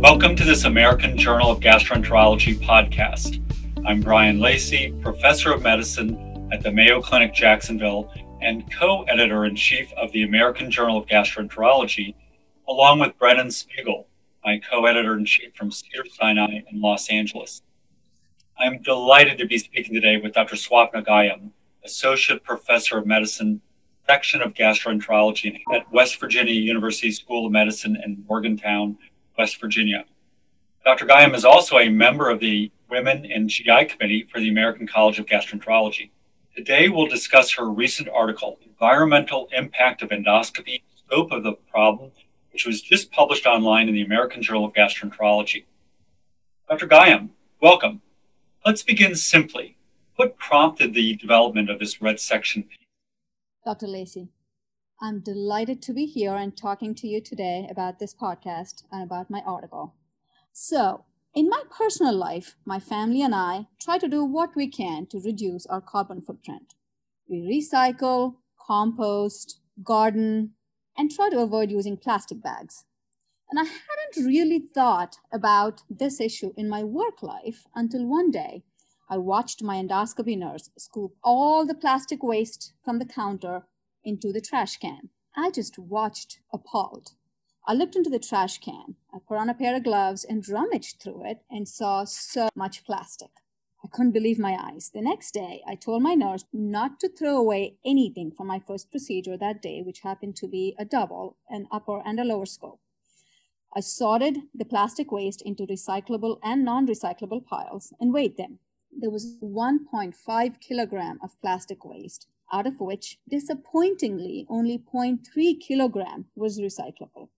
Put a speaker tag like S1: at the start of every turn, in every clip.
S1: Welcome to this American Journal of Gastroenterology podcast. I'm Brian Lacy, professor of medicine at the Mayo Clinic Jacksonville and co editor in chief of the American Journal of Gastroenterology, along with Brennan Spiegel, my co editor in chief from Cedar Sinai in Los Angeles. I'm delighted to be speaking today with Dr. Swapna Gayam, associate professor of medicine, section of gastroenterology at West Virginia University School of Medicine in Morgantown, West Virginia. Dr. Gayam is also a member of the Women in GI Committee for the American College of Gastroenterology. Today, we'll discuss her recent article, Environmental Impact of Endoscopy Scope of the Problem, which was just published online in the American Journal of Gastroenterology. Dr. Gayam, welcome. Let's begin simply. What prompted the development of this red section?
S2: Dr. Lacy, I'm delighted to be here and talking to you today about this podcast and about my article. So, in my personal life, my family and I try to do what we can to reduce our carbon footprint. We recycle, compost, garden, and try to avoid using plastic bags. And I hadn't really thought about this issue in my work life until one day I watched my endoscopy nurse scoop all the plastic waste from the counter into the trash can. I just watched appalled. I looked into the trash can. I put on a pair of gloves and rummaged through it and saw so much plastic. I couldn't believe my eyes. The next day, I told my nurse not to throw away anything from my first procedure that day, which happened to be a double, an upper and a lower scope. I sorted the plastic waste into recyclable and non recyclable piles and weighed them. There was 1.5 kilogram of plastic waste out of which disappointingly only 0.3 kilogram was recyclable.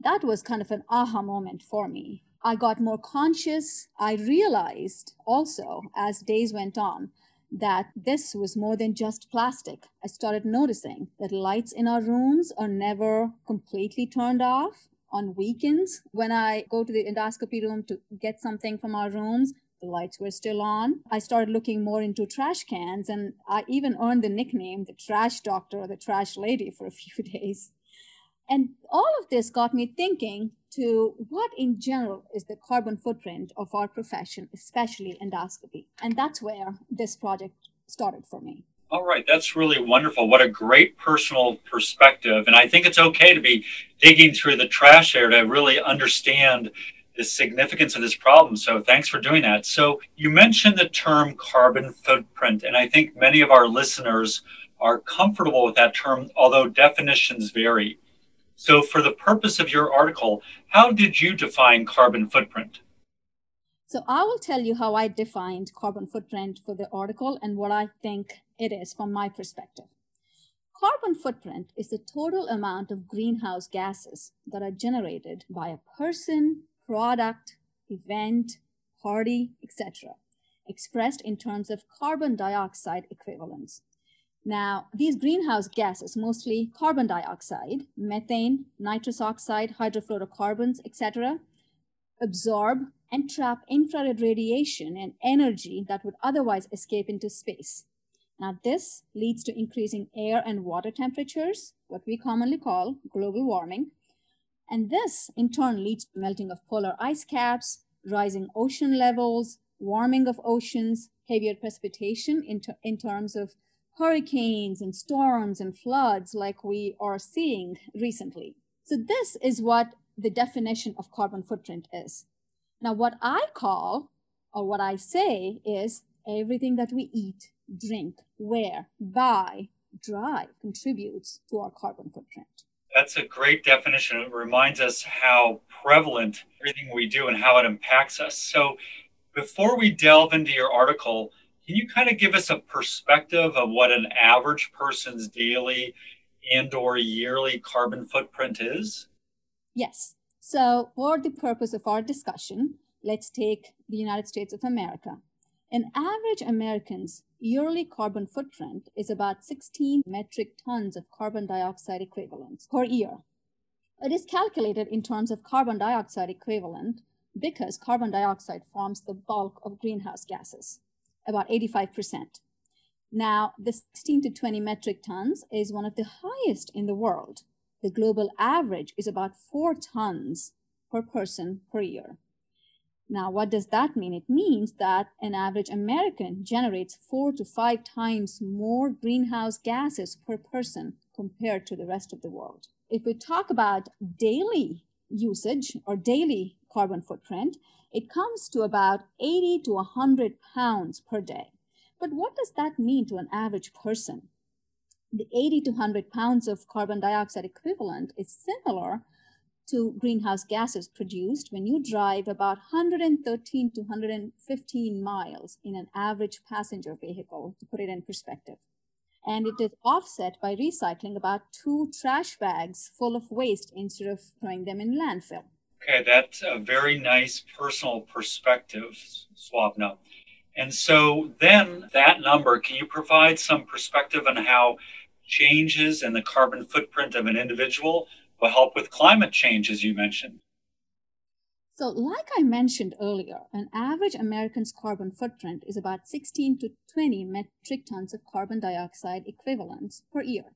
S2: That was kind of an aha moment for me. I got more conscious. I realized also as days went on that this was more than just plastic. I started noticing that lights in our rooms are never completely turned off. On weekends, when I go to the endoscopy room to get something from our rooms, the lights were still on. I started looking more into trash cans, and I even earned the nickname the trash doctor or the trash lady for a few days. And all of this got me thinking to what in general is the carbon footprint of our profession, especially endoscopy. And that's where this project started for me.
S1: All right, that's really wonderful. What a great personal perspective. And I think it's okay to be digging through the trash there to really understand the significance of this problem. So thanks for doing that. So you mentioned the term carbon footprint, and I think many of our listeners are comfortable with that term, although definitions vary. So for the purpose of your article, how did you define carbon footprint?
S2: So I will tell you how I defined carbon footprint for the article and what I think it is from my perspective. Carbon footprint is the total amount of greenhouse gases that are generated by a person, product, event, party, etc., expressed in terms of carbon dioxide equivalents. Now, these greenhouse gases, mostly carbon dioxide, methane, nitrous oxide, hydrofluorocarbons, etc., absorb and trap infrared radiation and energy that would otherwise escape into space. Now, this leads to increasing air and water temperatures, what we commonly call global warming, and this in turn leads to melting of polar ice caps, rising ocean levels, warming of oceans, heavier precipitation in, ter- in terms of hurricanes and storms and floods like we are seeing recently. So this is what the definition of carbon footprint is. Now, what I call or what I say is everything that we eat, drink, wear, buy, drive contributes to our carbon footprint.
S1: That's a great definition. It reminds us how prevalent everything we do and how it impacts us. So, before we delve into your article, can you kind of give us a perspective of what an average person's daily and or yearly carbon footprint is?
S2: Yes. So, for the purpose of our discussion, let's take the United States of America. An average American's yearly carbon footprint is about 16 metric tons of carbon dioxide equivalents per year. It is calculated in terms of carbon dioxide equivalent because carbon dioxide forms the bulk of greenhouse gases, about 85%. Now, the 16 to 20 metric tons is one of the highest in the world. The global average is about four tons per person per year. Now, what does that mean? It means that an average American generates four to five times more greenhouse gases per person compared to the rest of the world. If we talk about daily usage or daily carbon footprint, it comes to about 80 to 100 pounds per day. But what does that mean to an average person? The 80 to 100 pounds of carbon dioxide equivalent is similar to greenhouse gases produced when you drive about 113 to 115 miles in an average passenger vehicle, to put it in perspective. And it is offset by recycling about two trash bags full of waste instead of throwing them in landfill.
S1: Okay, that's a very nice personal perspective, Swapna. And so then that number, can you provide some perspective on how changes in the carbon footprint of an individual will help with climate change, as you mentioned?
S2: So, like I mentioned earlier, an average American's carbon footprint is about 16 to 20 metric tons of carbon dioxide equivalents per year.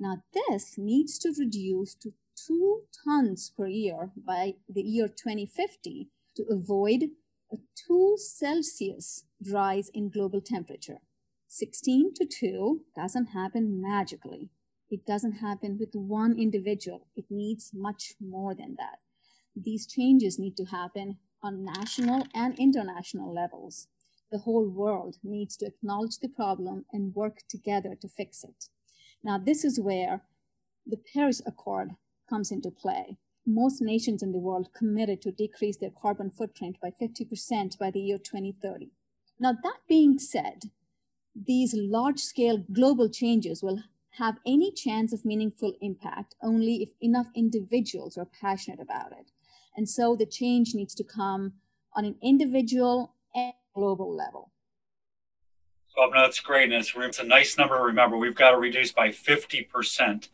S2: Now, this needs to reduce to 2 tons per year by the year 2050 to avoid a 2 Celsius rise in global temperature. 16 to 2 doesn't happen magically. It doesn't happen with one individual. It needs much more than that. These changes need to happen on national and international levels. The whole world needs to acknowledge the problem and work together to fix it. Now, this is where the Paris Accord comes into play most nations in the world committed to decrease their carbon footprint by 50% by the year 2030. Now, that being said, these large scale global changes will have any chance of meaningful impact only if enough individuals are passionate about it. And so the change needs to come on an individual and global level.
S1: Well, no, that's great. And it's, it's a nice number to remember. We've got to reduce by 50%.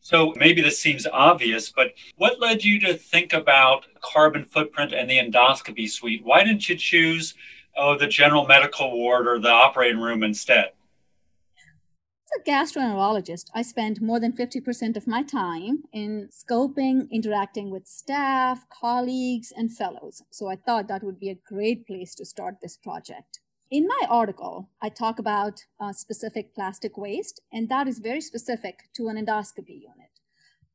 S1: So maybe this seems obvious, but what led you to think about carbon footprint and the endoscopy suite? Why didn't you choose oh, the general medical ward or the operating room instead?
S2: As a gastroenterologist, I spend more than 50% of my time in scoping, interacting with staff, colleagues, and fellows. So I thought that would be a great place to start this project. In my article, I talk about uh, specific plastic waste, and that is very specific to an endoscopy unit.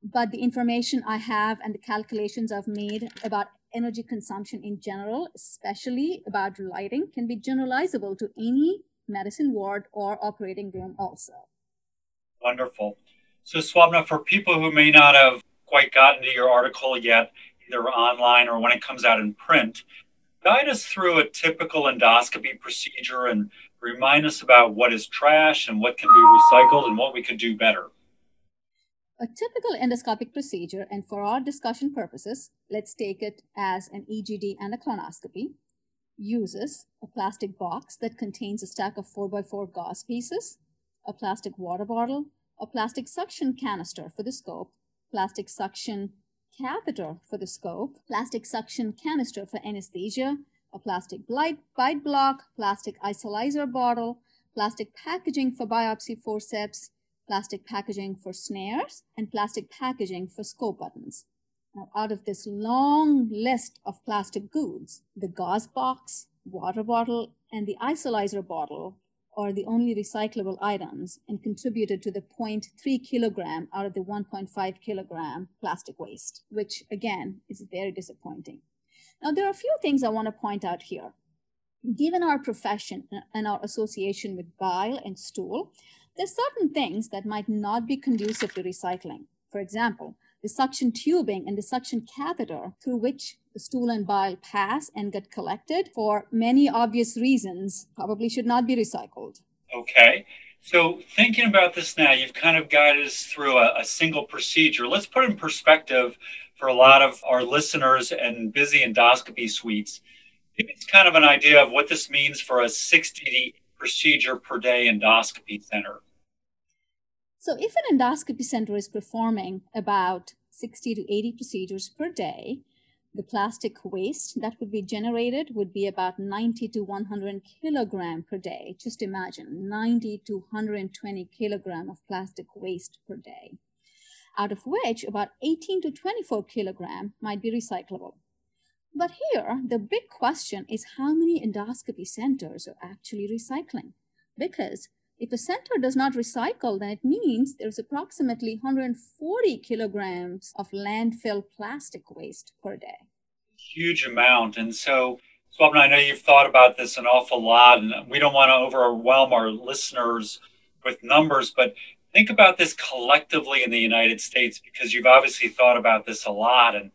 S2: But the information I have and the calculations I've made about energy consumption in general, especially about lighting, can be generalizable to any medicine ward or operating room also.
S1: Wonderful. So, Swapna, for people who may not have quite gotten to your article yet, either online or when it comes out in print, guide us through a typical endoscopy procedure and remind us about what is trash and what can be recycled and what we could do better.
S2: A typical endoscopic procedure, and for our discussion purposes, let's take it as an EGD and a colonoscopy, uses a plastic box that contains a stack of 4x4 gauze pieces, a plastic water bottle, a plastic suction canister for the scope, plastic suction catheter for the scope, plastic suction canister for anesthesia, a plastic bite block, plastic isolizer bottle, plastic packaging for biopsy forceps, plastic packaging for snares, and plastic packaging for scope buttons. Now, out of this long list of plastic goods, the gauze box, water bottle, and the isolizer bottle are the only recyclable items and contributed to the 0.3 kilogram out of the 1.5 kilogram plastic waste, which again is very disappointing. Now, there are a few things I want to point out here. Given our profession and our association with bile and stool, there's certain things that might not be conducive to recycling. For example, the suction tubing and the suction catheter through which the stool and bile pass and get collected for many obvious reasons probably should not be recycled.
S1: Okay. So, thinking about this now, you've kind of guided us through a, a, single procedure. Let's put in perspective for a lot of our listeners and busy endoscopy suites. It's kind of an idea of what this means for a 60 procedure per day endoscopy center.
S2: So, if an endoscopy center is performing about 60 to 80 procedures per day, the plastic waste that would be generated would be about 90 to 100 kilogram per day. Just imagine 90 to 120 kilogram of plastic waste per day. out of which about 18 to 24 kilogram might be recyclable. But here, the big question is how many endoscopy centers are actually recycling? Because if a center does not recycle, then it means there's approximately 140 kilograms of landfill plastic waste per day.
S1: Huge amount. And so, Swapna, I know you've thought about this an awful lot, and we don't want to overwhelm our listeners with numbers, but think about this collectively in the United States because you've obviously thought about this a lot. And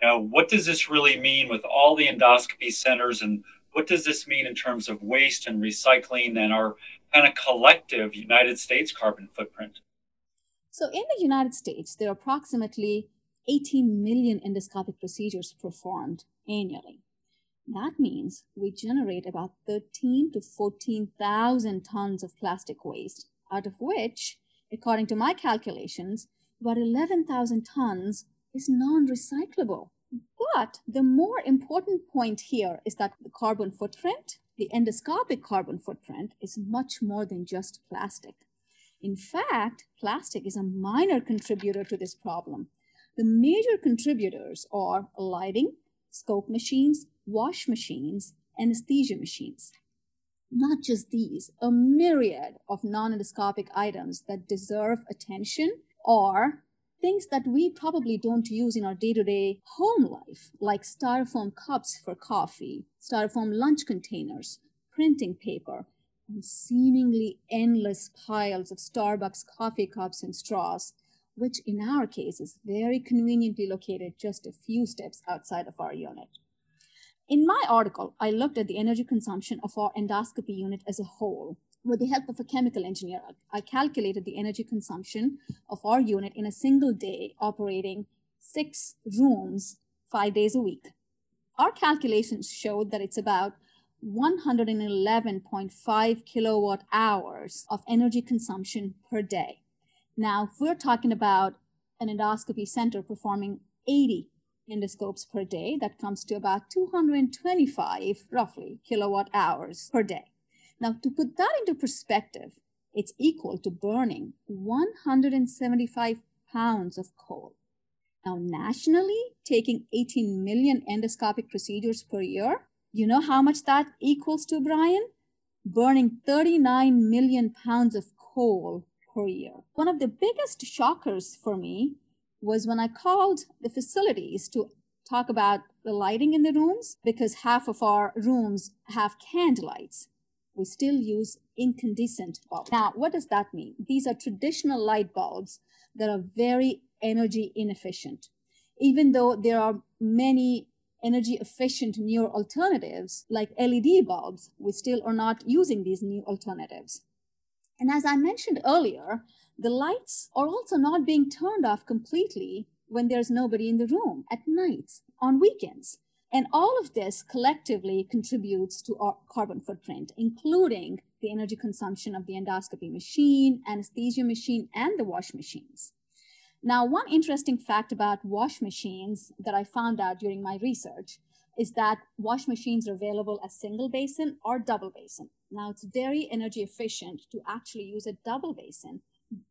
S1: you know, what does this really mean with all the endoscopy centers, and what does this mean in terms of waste and recycling and our kind of collective United States carbon footprint?
S2: So, in the United States, there are approximately 18 million endoscopic procedures performed annually. That means we generate about 13 to 14,000 tons of plastic waste, out of which, according to my calculations, about 11,000 tons is non recyclable. But the more important point here is that the carbon footprint, the endoscopic carbon footprint, is much more than just plastic. In fact, plastic is a minor contributor to this problem. The major contributors are lighting, scope machines, wash machines, anesthesia machines. Not just these, a myriad of non endoscopic items that deserve attention are things that we probably don't use in our day to day home life, like styrofoam cups for coffee, styrofoam lunch containers, printing paper, and seemingly endless piles of Starbucks coffee cups and straws, which in our case is very conveniently located just a few steps outside of our unit. In my article, I looked at the energy consumption of our endoscopy unit as a whole with the help of a chemical engineer, I calculated the energy consumption of our unit in a single day operating six rooms five days a week. Our calculations showed that it's about 111.5 kilowatt hours of energy consumption per day. Now, if we're talking about an endoscopy center performing 80 endoscopes per day, that comes to about 225 roughly kilowatt hours per day. Now, to put that into perspective, it's equal to burning 175 pounds of coal. Now, nationally, taking 18 million endoscopic procedures per year, you know how much that equals to, Brian? Burning 39 million pounds of coal per year. One of the biggest shockers for me was when I called the facilities to talk about the lighting in the rooms because half of our rooms have candlelights we still use incandescent bulbs. Now, what does that mean? These are traditional light bulbs that are very energy inefficient. Even though there are many energy efficient newer alternatives like LED bulbs, we still are not using these new alternatives. And as I mentioned earlier, the lights are also not being turned off completely when there's nobody in the room at nights, on weekends. And all of this collectively contributes to our carbon footprint, including the energy consumption of the endoscopy machine, anesthesia machine, and the wash machines. Now, one interesting fact about wash machines that I found out during my research is that wash machines are available as single basin or double basin. Now, it's very energy efficient to actually use a double basin,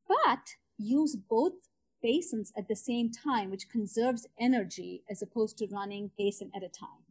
S2: but use both basins at the same time, which conserves energy as opposed to running basin at a time.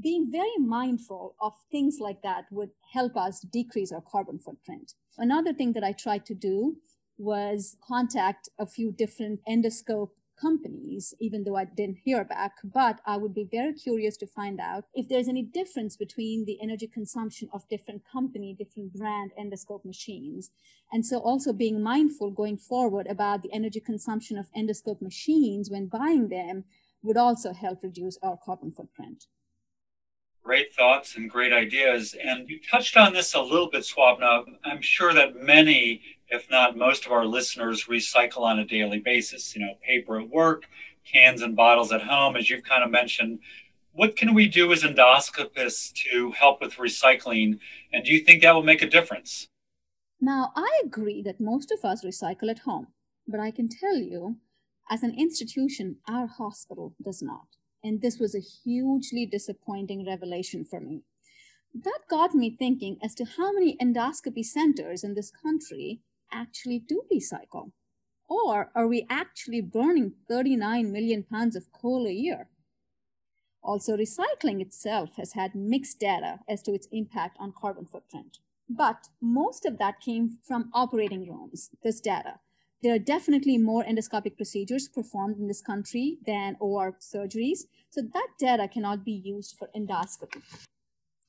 S2: Being very mindful of things like that would help us decrease our carbon footprint. Another thing that I tried to do was contact a few different endoscope companies, even though I didn't hear back. But I would be very curious to find out if there's any difference between the energy consumption of different company, different brand endoscope machines. And so also being mindful going forward about the energy consumption of endoscope machines when buying them would also help reduce our carbon footprint.
S1: Great thoughts and great ideas. And you touched on this a little bit, Swapna. I'm sure that many if not most of our listeners recycle on a daily basis you know paper at work cans and bottles at home as you've kind of mentioned what can we do as endoscopists to help with recycling and do you think that will make a difference
S2: now i agree that most of us recycle at home but i can tell you as an institution our hospital does not and this was a hugely disappointing revelation for me that got me thinking as to how many endoscopy centers in this country actually do recycle. Or are we actually burning 39 million pounds of coal a year? Also, recycling itself has had mixed data as to its impact on carbon footprint. But most of that came from operating rooms, this data. There are definitely more endoscopic procedures performed in this country than OR surgeries, so that data cannot be used for endoscopy.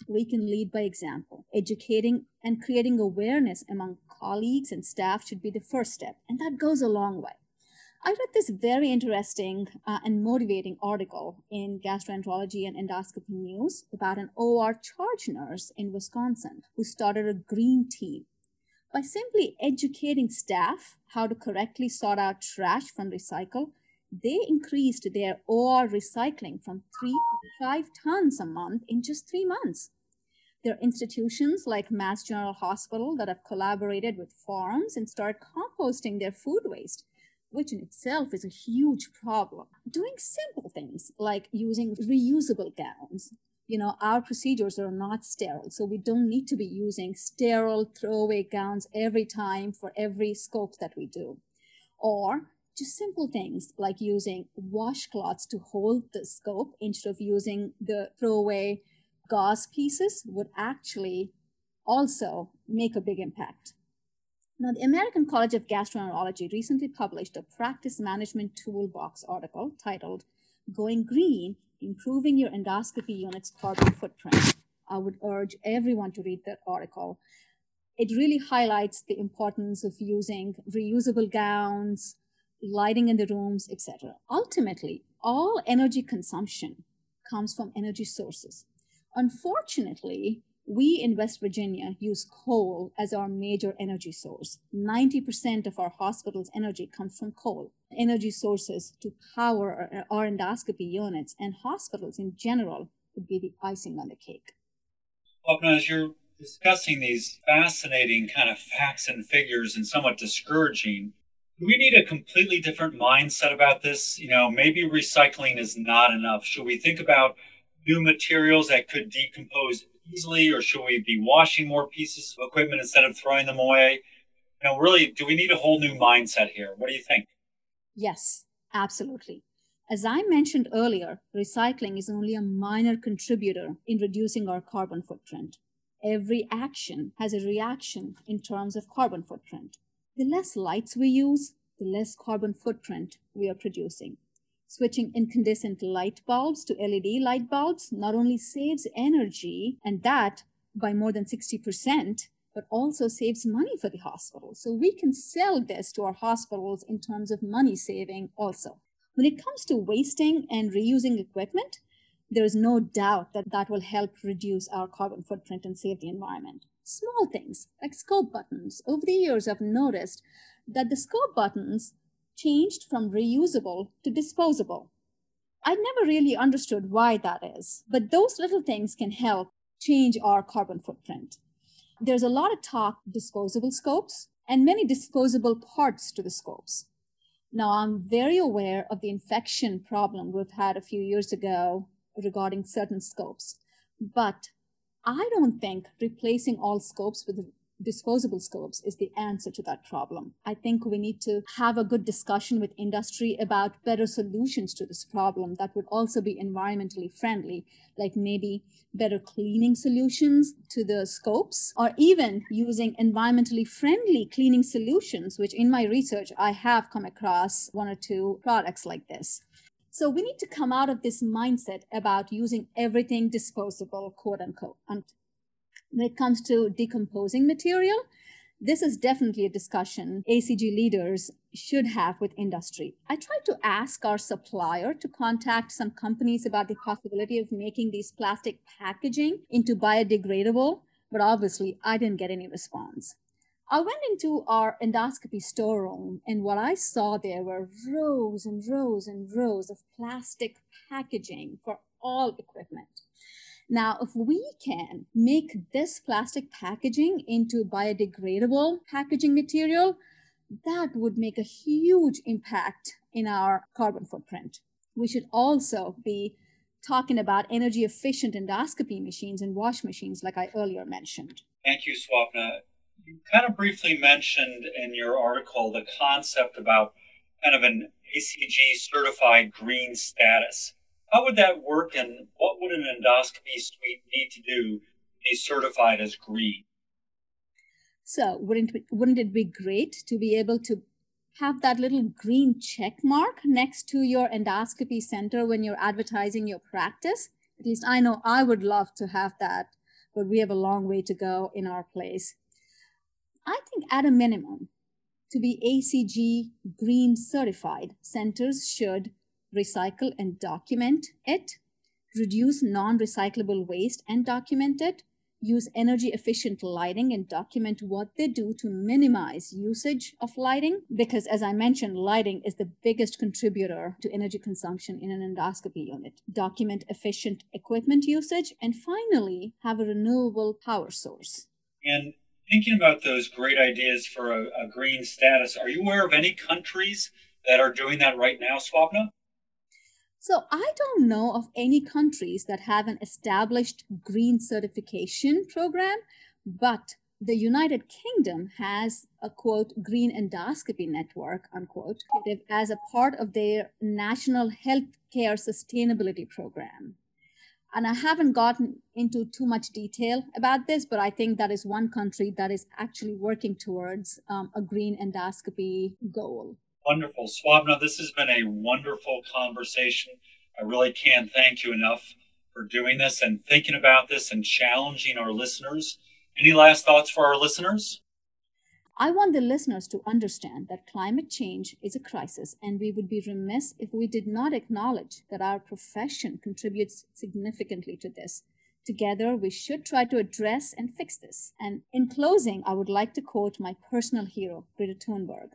S2: We can lead by example. Educating and creating awareness among colleagues and staff should be the first step, and that goes a long way. I read this very interesting uh, and motivating article in Gastroenterology and Endoscopy News about an OR charge nurse in Wisconsin who started a green team by simply educating staff how to correctly sort out trash from recycle, they increased their OR recycling from three to five tons a month in just three months. There are institutions like Mass General Hospital that have collaborated with farms and started composting their food waste, which in itself is a huge problem. Doing simple things like using reusable gowns, you know, our procedures are not sterile. So we don't need to be using sterile throwaway gowns every time for every scope that we do. Or just simple things like using washcloths to hold the scope instead of using the throwaway gauze pieces would actually also make a big impact. Now, the American College of Gastroenterology recently published a practice management toolbox article titled Going Green improving your endoscopy unit's carbon footprint. I would urge everyone to read that article. It really highlights the importance of using reusable gowns, lighting in the rooms, etc. Ultimately, all energy consumption comes from energy sources. Unfortunately, we in West Virginia use coal as our major energy source. 90% of our hospital's energy comes from coal. Energy sources to power our endoscopy units and hospitals in general would be the icing on the cake.
S1: Well, as you're discussing these fascinating kind of facts and figures and somewhat discouraging, do we need a completely different mindset about this? You know, maybe recycling is not enough. Should we think about new materials that could decompose easily, or should we be washing more pieces of equipment instead of throwing them away? You know, really, do we need a whole new mindset here? What do you think?
S2: Yes, absolutely. As I mentioned earlier, recycling is only a minor contributor in reducing our carbon footprint. Every action has a reaction in terms of carbon footprint. The less lights we use, the less carbon footprint we are producing. Switching incandescent light bulbs to LED light bulbs not only saves energy, and that by more than 60%, but also saves money for the hospital. So we can sell this to our hospitals in terms of money saving also. When it comes to wasting and reusing equipment, there is no doubt that that will help reduce our carbon footprint and save the environment. Small things like scope buttons. Over the years, I've noticed that the scope buttons changed from reusable to disposable. I never really understood why that is, but those little things can help change our carbon footprint. There's a lot of talk disposable scopes and many disposable parts to the scopes. Now, I'm very aware of the infection problem we've had a few years ago regarding certain scopes, but I don't think replacing all scopes with disposable scopes is the answer to that problem. I think we need to have a good discussion with industry about better solutions to this problem that would also be environmentally friendly, like maybe better cleaning solutions to the scopes, or even using environmentally friendly cleaning solutions, which in my research, I have come across one or two products like this. So we need to come out of this mindset about using everything disposable, quote unquote. When it comes to decomposing material, this is definitely a discussion ACG leaders should have with industry. I tried to ask our supplier to contact some companies about the possibility of making these plastic packaging into biodegradable, but obviously I didn't get any response. I went into our endoscopy storeroom, and what I saw there were rows and rows and rows of plastic packaging for all equipment. Now, if we can make this plastic packaging into biodegradable packaging material, that would make a huge impact in our carbon footprint. We should also be talking about energy efficient endoscopy machines and wash machines, like I earlier mentioned.
S1: Thank you, Swapna. You kind of briefly mentioned in your article the concept about kind of an ACG certified green status. How would that work and what would an endoscopy suite need to do to be certified as green?
S2: So, wouldn't, wouldn't it be great to be able to have that little green check mark next to your endoscopy center when you're advertising your practice? At least I know I would love to have that, but we have a long way to go in our place. I think at a minimum, to be ACG green certified, centers should recycle and document it, reduce non recyclable waste and document it, use energy efficient lighting and document what they do to minimize usage of lighting because as i mentioned lighting is the biggest contributor to energy consumption in an endoscopy unit. Document efficient equipment usage and finally have a renewable power source.
S1: And thinking about those great ideas for a, a green status are you aware of any countries that are doing that right now swapna
S2: so I don't know of any countries that have an established green certification program, but the United Kingdom has a quote green endoscopy network unquote as a part of their national healthcare sustainability program. And I haven't gotten into too much detail about this, but I think that is one country that is actually working towards um, a green endoscopy goal.
S1: Wonderful. Swapna, this has been a wonderful conversation. I really can't thank you enough for doing this and thinking about this and challenging our listeners. Any last thoughts for our listeners?
S2: I want the listeners to understand that climate change is a crisis, and we would be remiss if we did not acknowledge that our profession contributes significantly to this. Together, we should try to address and fix this. And in closing, I would like to quote my personal hero, Greta Thunberg.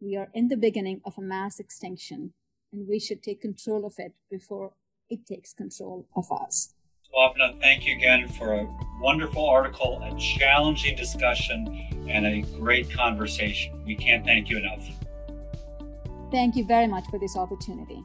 S2: We are in the beginning of a mass extinction, and we should take control of it before it takes control of us.
S1: Swapna, thank you again for a wonderful article, a challenging discussion, and a great conversation. We can't thank you enough.
S2: Thank you very much for this opportunity.